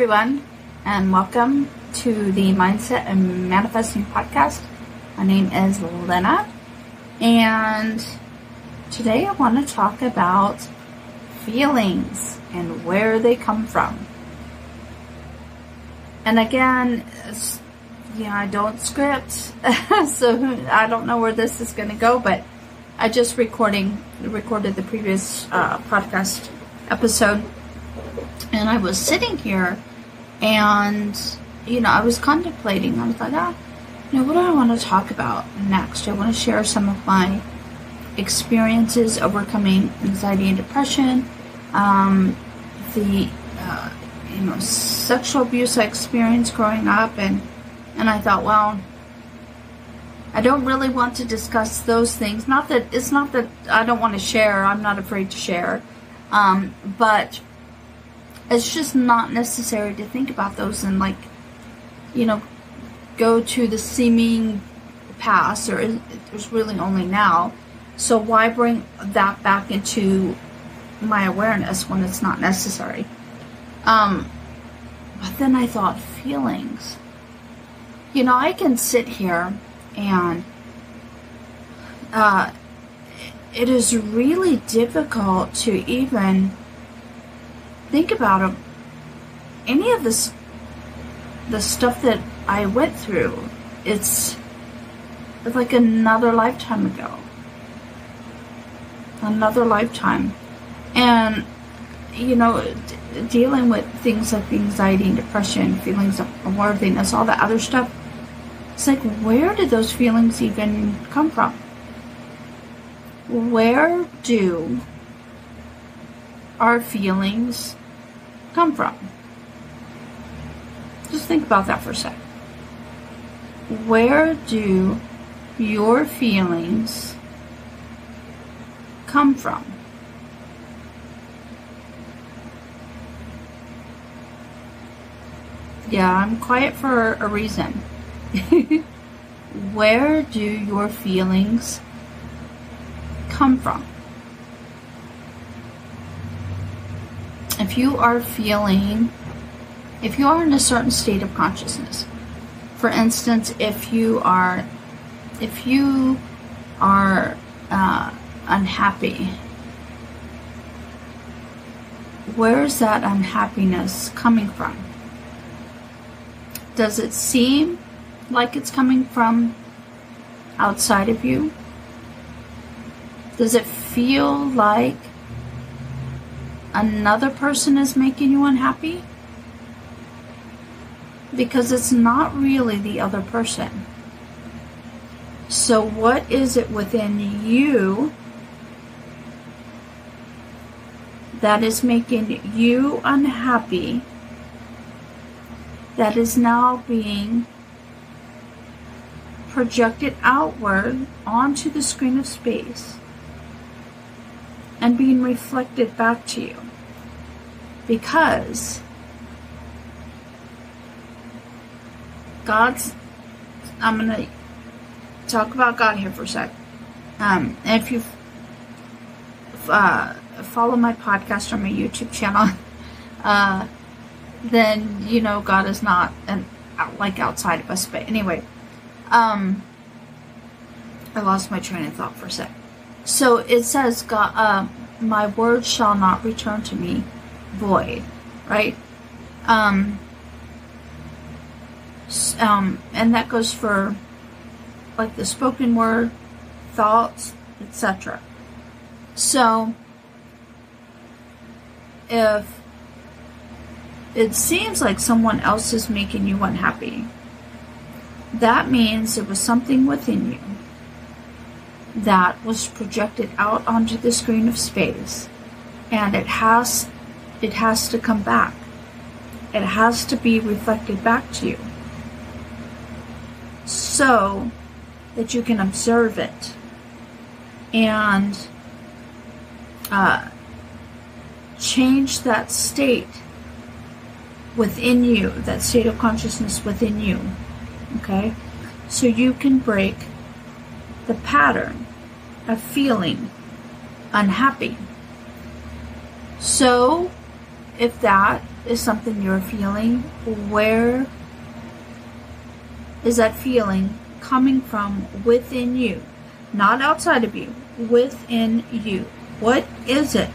everyone, and welcome to the Mindset and Manifesting Podcast. My name is Lynna, and today I want to talk about feelings and where they come from. And again, yeah, I don't script, so I don't know where this is going to go, but I just recording recorded the previous uh, podcast episode and I was sitting here and, you know, I was contemplating. I was like, ah, you know, what do I want to talk about next? I want to share some of my experiences overcoming anxiety and depression, um, the, uh, you know, sexual abuse I experienced growing up. And, and I thought, well, I don't really want to discuss those things. Not that it's not that I don't want to share. I'm not afraid to share. Um, but it's just not necessary to think about those and like you know go to the seeming past or there's really only now. So why bring that back into my awareness when it's not necessary? Um but then i thought feelings. You know i can sit here and uh it is really difficult to even think about them, any of this, the stuff that I went through, it's, it's like another lifetime ago. Another lifetime. And, you know, d- dealing with things like anxiety and depression, feelings of unworthiness, all that other stuff, it's like, where did those feelings even come from? Where do our feelings come from? Just think about that for a sec. Where do your feelings come from? Yeah, I'm quiet for a reason. Where do your feelings come from? If you are feeling, if you are in a certain state of consciousness, for instance, if you are, if you are uh, unhappy, where is that unhappiness coming from? Does it seem like it's coming from outside of you? Does it feel like another person is making you unhappy? Because it's not really the other person. So, what is it within you that is making you unhappy that is now being projected outward onto the screen of space? And being reflected back to you. Because God's, I'm going to talk about God here for a sec. Um, if you uh, follow my podcast or my YouTube channel, uh, then you know God is not an like outside of us. But anyway, um, I lost my train of thought for a sec. So it says, God, uh, my word shall not return to me void, right? Um, um, and that goes for like the spoken word, thoughts, etc. So if it seems like someone else is making you unhappy, that means it was something within you that was projected out onto the screen of space. And it has it has to come back. It has to be reflected back to you. So that you can observe it. And uh, change that state within you that state of consciousness within you. Okay? So you can break the pattern of feeling unhappy. So, if that is something you're feeling, where is that feeling coming from within you? Not outside of you, within you. What is it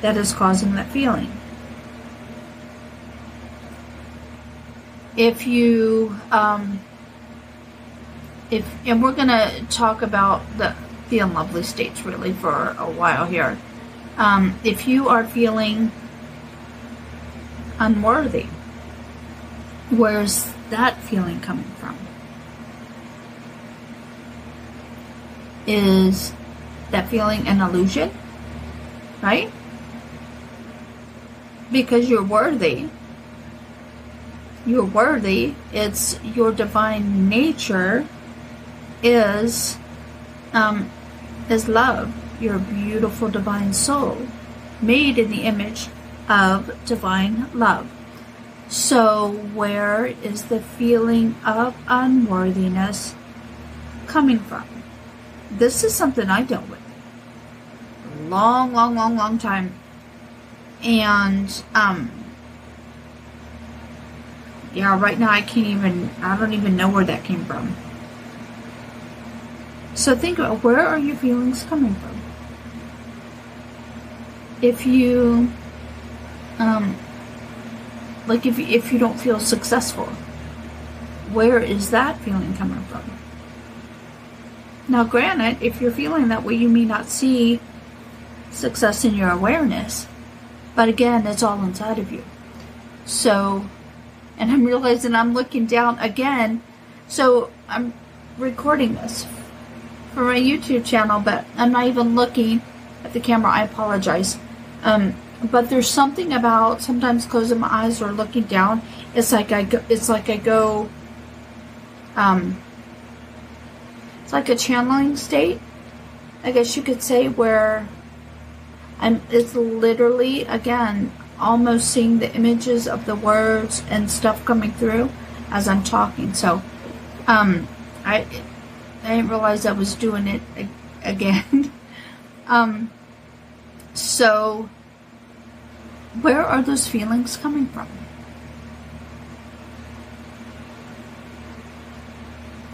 that is causing that feeling? If you, um, if, and we're going to talk about the, the unlovely states really for a while here. Um, if you are feeling unworthy, where's that feeling coming from? Is that feeling an illusion? Right? Because you're worthy. You're worthy. It's your divine nature is um, is love. Your beautiful divine soul, made in the image of divine love. So, where is the feeling of unworthiness coming from? This is something I dealt with long, long, long, long time. And, um, yeah, right now I can't even, I don't even know where that came from. So think about where are your feelings coming from? If you um, like if if you don't feel successful, where is that feeling coming from? Now, granted, if you're feeling that way, you may not see success in your awareness, but again, it's all inside of you. So, and I'm realizing I'm looking down again. So I'm recording this for my YouTube channel, but I'm not even looking at the camera. I apologize. Um, but there's something about sometimes closing my eyes or looking down. It's like I go, it's like I go. Um, it's like a channeling state, I guess you could say, where I'm. It's literally again almost seeing the images of the words and stuff coming through as I'm talking. So, um, I I didn't realize I was doing it again. um, so where are those feelings coming from?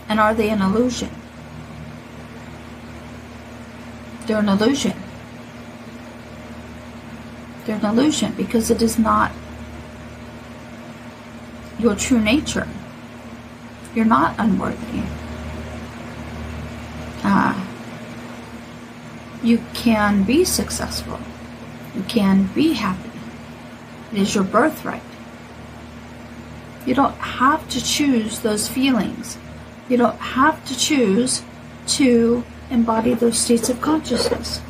And are they an illusion? They're an illusion. They're an illusion because it is not your true nature. You're not unworthy. You can be successful. You can be happy. It is your birthright. You don't have to choose those feelings. You don't have to choose to embody those states of consciousness.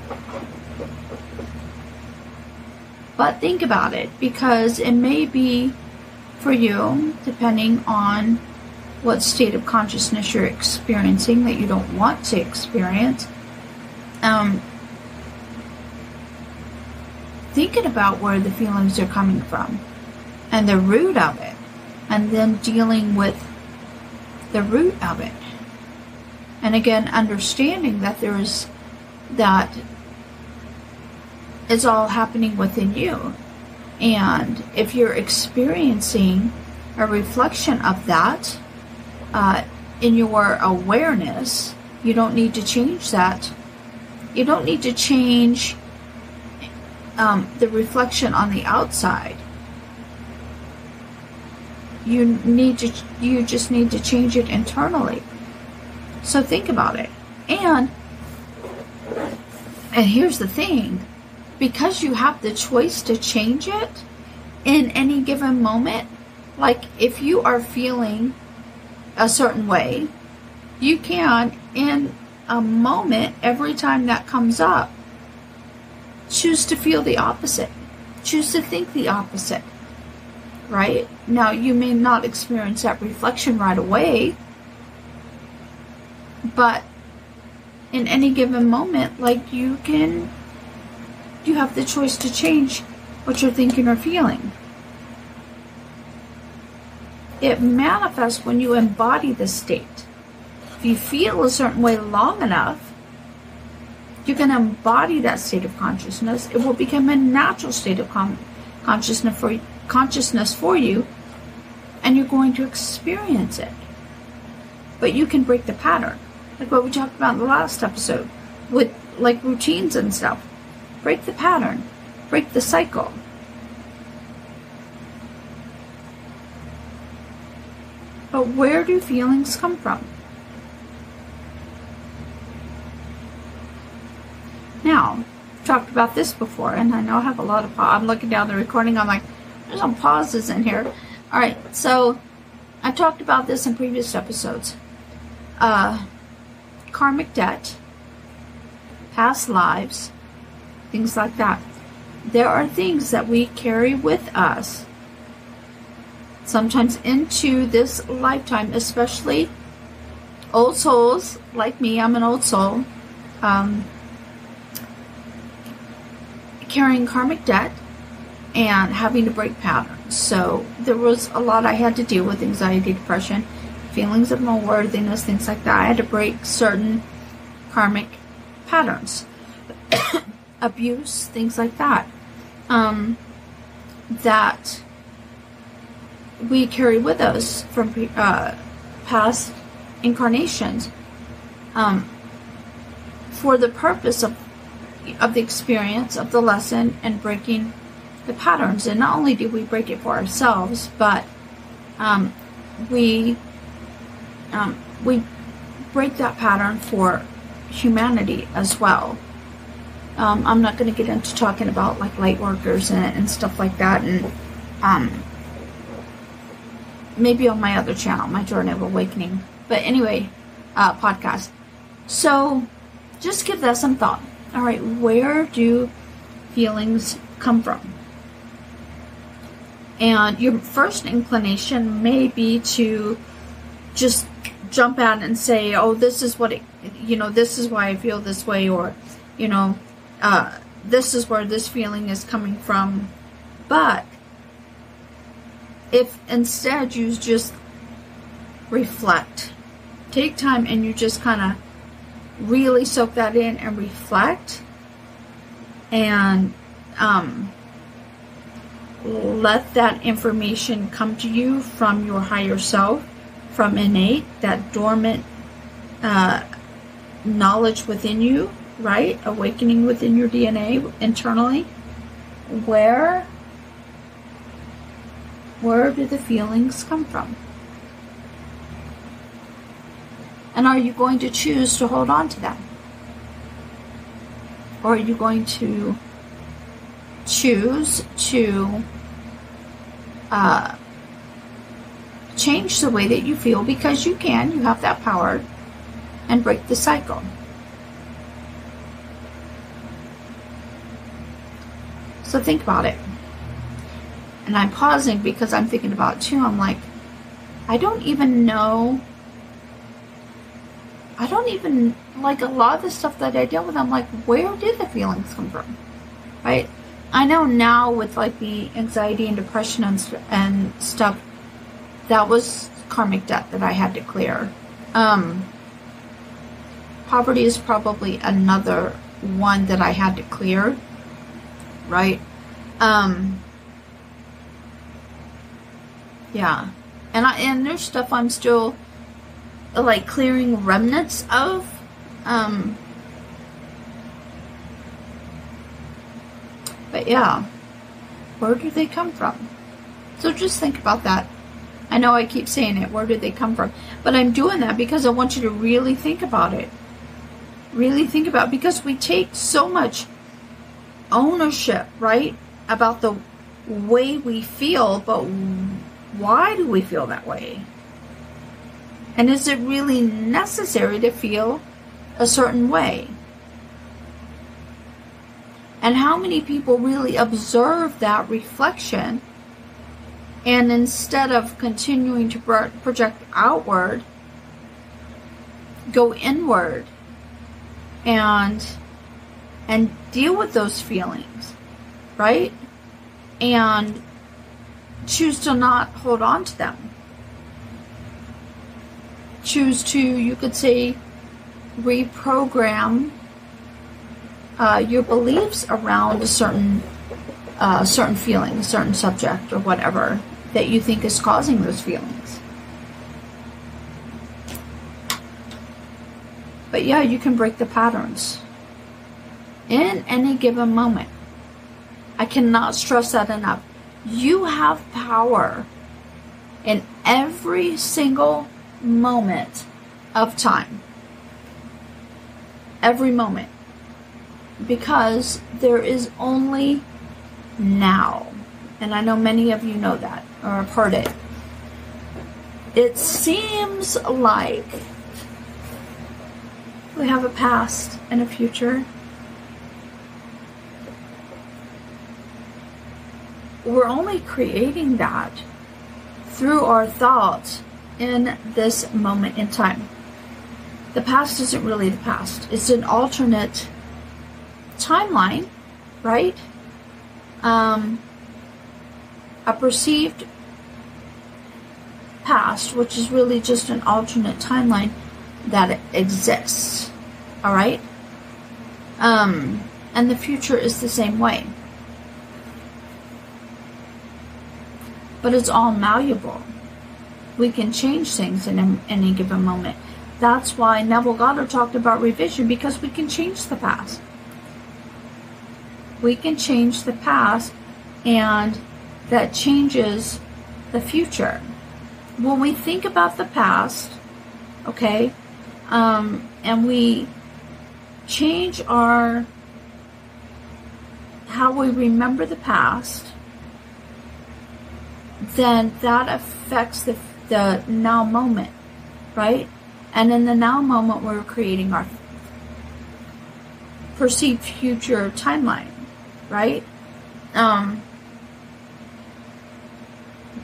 But think about it because it may be for you, depending on what state of consciousness you're experiencing that you don't want to experience. Um, thinking about where the feelings are coming from and the root of it, and then dealing with the root of it. And again, understanding that there is that is all happening within you. And if you're experiencing a reflection of that uh, in your awareness, you don't need to change that. You don't need to change um, the reflection on the outside. You need to, you just need to change it internally. So think about it. And, and here's the thing because you have the choice to change it in any given moment, like if you are feeling a certain way, you can, in a moment, every time that comes up, choose to feel the opposite, choose to think the opposite, right? Now, you may not experience that reflection right away, but in any given moment, like you can, you have the choice to change what you're thinking or feeling. It manifests when you embody the state. If you feel a certain way long enough, you can embody that state of consciousness. It will become a natural state of con- consciousness for consciousness for you and you're going to experience it. But you can break the pattern. Like what we talked about in the last episode with like routines and stuff. Break the pattern. Break the cycle. But where do feelings come from? Now, I've talked about this before, and I know I have a lot of. Pa- I'm looking down the recording. I'm like, there's some pauses in here. All right, so I talked about this in previous episodes. Uh, karmic debt, past lives, things like that. There are things that we carry with us sometimes into this lifetime, especially old souls like me. I'm an old soul. Um, carrying karmic debt and having to break patterns. So there was a lot I had to deal with anxiety, depression, feelings of unworthiness, things like that. I had to break certain karmic patterns, abuse, things like that. Um, that we carry with us from uh, past incarnations um, for the purpose of of the experience of the lesson and breaking the patterns. And not only do we break it for ourselves, but um, we um, we break that pattern for humanity as well. Um, I'm not going to get into talking about like light workers and, and stuff like that, and um, maybe on my other channel, my Journey of Awakening. But anyway, uh, podcast. So just give that some thought. All right, where do feelings come from? And your first inclination may be to just jump out and say, oh, this is what it, you know, this is why I feel this way, or, you know, uh, this is where this feeling is coming from. But if instead you just reflect, take time and you just kind of really soak that in and reflect and um, let that information come to you from your higher self, from innate, that dormant uh, knowledge within you, right? Awakening within your DNA internally. Where where do the feelings come from? And are you going to choose to hold on to them? Or are you going to choose to uh, change the way that you feel because you can, you have that power, and break the cycle? So think about it and I'm pausing because I'm thinking about it too. I'm like, I don't even know. I don't even like a lot of the stuff that I deal with. I'm like, where did the feelings come from? Right? I know now with like the anxiety and depression and, and stuff, that was karmic debt that I had to clear. Um, poverty is probably another one that I had to clear. Right? Um, yeah. And I and there's stuff I'm still like clearing remnants of. Um But yeah. Where do they come from? So just think about that. I know I keep saying it, where did they come from? But I'm doing that because I want you to really think about it. Really think about because we take so much ownership, right? About the way we feel, but why do we feel that way? And is it really necessary to feel a certain way? And how many people really observe that reflection and instead of continuing to project outward, go inward and and deal with those feelings, right? And choose to not hold on to them. Choose to, you could say, reprogram uh, your beliefs around a certain a certain feeling, a certain subject, or whatever that you think is causing those feelings. But yeah, you can break the patterns in any given moment. I cannot stress that enough. You have power in every single moment of time. Every moment. Because there is only now. And I know many of you know that or have heard it. It seems like we have a past and a future. We're only creating that through our thoughts in this moment in time. The past isn't really the past, it's an alternate timeline, right? Um, a perceived past, which is really just an alternate timeline that exists. All right? Um, and the future is the same way. But it's all malleable. We can change things in any given moment. That's why Neville Goddard talked about revision because we can change the past. We can change the past and that changes the future. When we think about the past, okay, um, and we change our how we remember the past, then that affects the, the now moment, right? And in the now moment, we're creating our perceived future timeline, right? Um,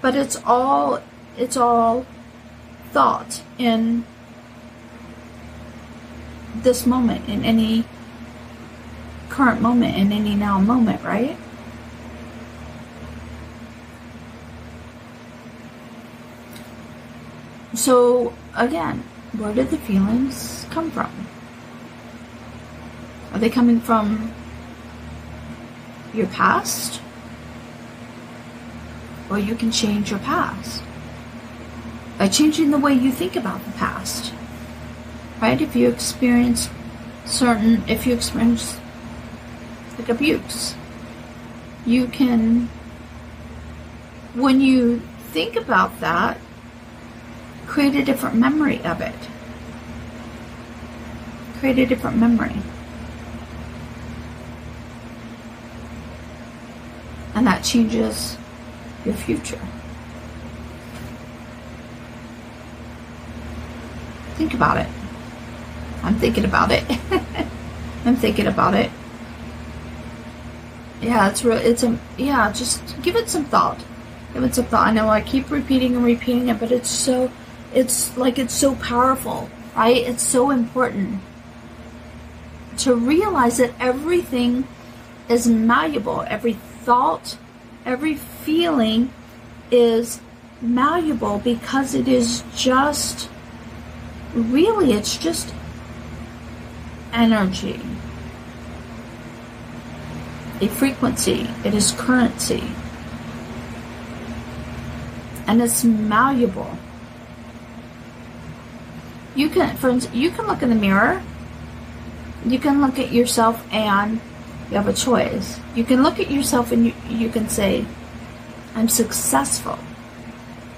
but it's all it's all thought in this moment in any current moment in any now moment right so again where did the feelings come from are they coming from your past or you can change your past by changing the way you think about the past. Right? If you experience certain, if you experience like abuse, you can, when you think about that, create a different memory of it. Create a different memory. And that changes your future. Think about it. I'm thinking about it. I'm thinking about it. Yeah, it's real. It's a yeah. Just give it some thought. Give it some thought. I know I keep repeating and repeating it, but it's so. It's like it's so powerful, right? It's so important to realize that everything is malleable. Every thought, every feeling is malleable because it is just really it's just energy a frequency it is currency and it's malleable you can for instance, you can look in the mirror you can look at yourself and you have a choice. You can look at yourself and you, you can say, I'm successful.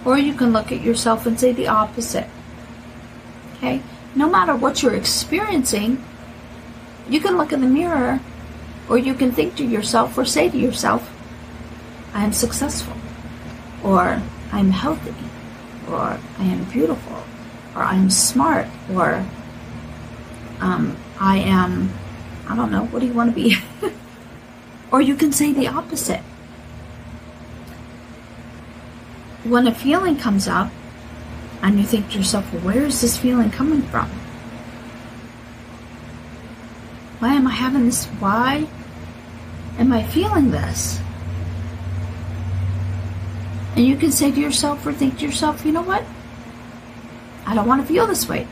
Or you can look at yourself and say the opposite. Okay? No matter what you're experiencing, you can look in the mirror or you can think to yourself or say to yourself, I am successful. Or I'm healthy. Or I am beautiful. Or I'm smart. Or um, I am I don't know, what do you want to be? or you can say the opposite. When a feeling comes up and you think to yourself, well, where is this feeling coming from? Why am I having this? Why am I feeling this? And you can say to yourself or think to yourself, you know what? I don't want to feel this way.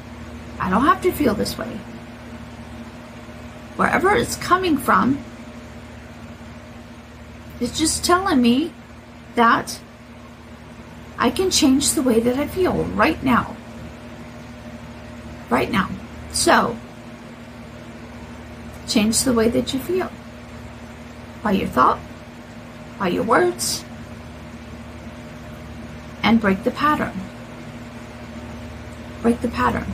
I don't have to feel this way wherever it's coming from, It's just telling me that I can change the way that I feel right now. Right now. So, change the way that you feel by your thought, by your words, and break the pattern. Break the pattern.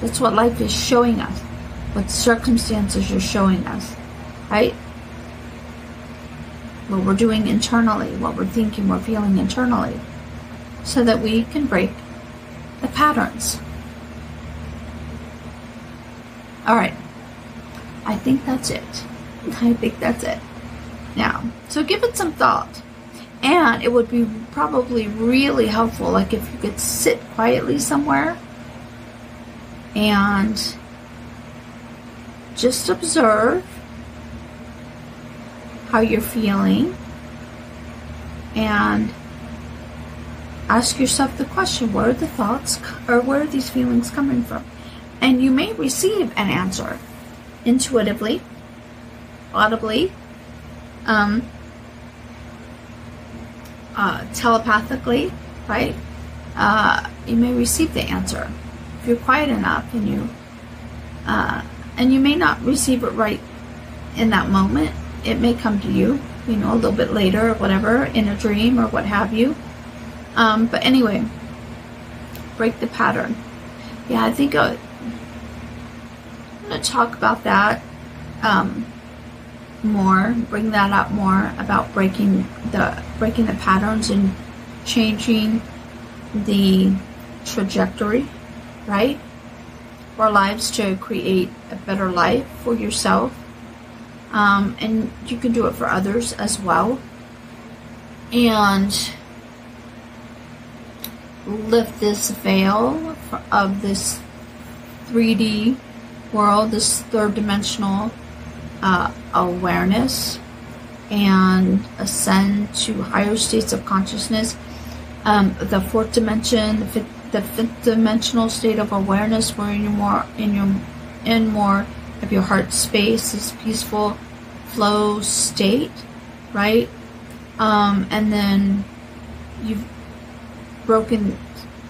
That's what life is showing us, what circumstances are showing us, right? What we're doing internally, what we're thinking, we're feeling internally, so that we can break the patterns. All right. I think that's it. I think that's it. Now, so give it some thought. And it would be probably really helpful, like if you could sit quietly somewhere and just observe how you're feeling and ask yourself the question where are the thoughts or where are these feelings coming from? And you may receive an answer intuitively, audibly, um, uh, telepathically, right? Uh, you may receive the answer if you're quiet enough, and you uh, and you may not receive it right in that moment. It may come to you, you know, a little bit later or whatever, in a dream or what have you. Um, but anyway, break the pattern. Yeah, I think uh, I'm going to talk about that um, more, bring that up more about breaking the breaking the patterns and changing the trajectory, right? Our lives to create a better life for yourself. Um, and you can do it for others as well. And lift this veil of this 3D world, this third dimensional uh, awareness, and ascend to higher states of consciousness. Um, the fourth dimension, the fifth, the fifth dimensional state of awareness, where you're more in your in more of your heart space, this peaceful flow state, right? Um, and then you've broken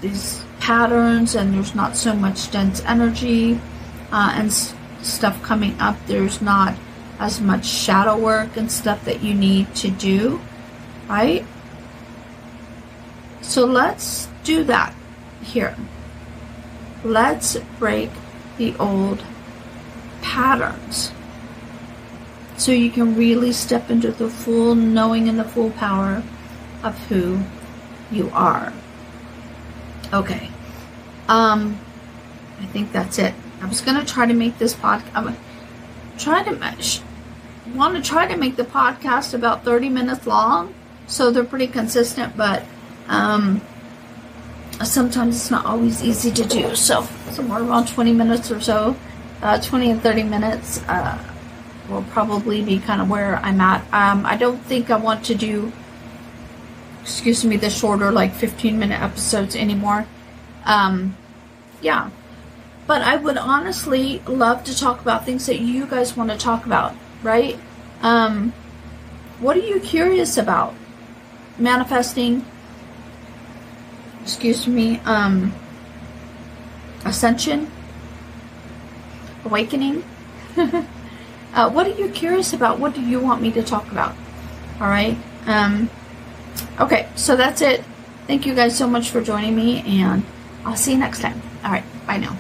these patterns and there's not so much dense energy uh, and s- stuff coming up there's not as much shadow work and stuff that you need to do right so let's do that here let's break the old patterns so you can really step into the full knowing and the full power of who you are Okay. Um, I think that's it. I was gonna try to make this podcast. I'm trying to match. Want to try to make the podcast about 30 minutes long, so they're pretty consistent. But um, sometimes it's not always easy to do. So somewhere around 20 minutes or so, uh, 20 and 30 minutes uh, will probably be kind of where I'm at. Um, I don't think I want to do excuse me, the shorter, like 15 minute episodes anymore. Um, yeah. But I would honestly love to talk about things that you guys want to talk about, right? Um, what are you curious about? Manifesting, excuse me, um, ascension, awakening. uh, what are you curious about? What do you want me to talk about? All right. Um, Okay, so that's it. Thank you guys so much for joining me, and I'll see you next time. All right, bye now.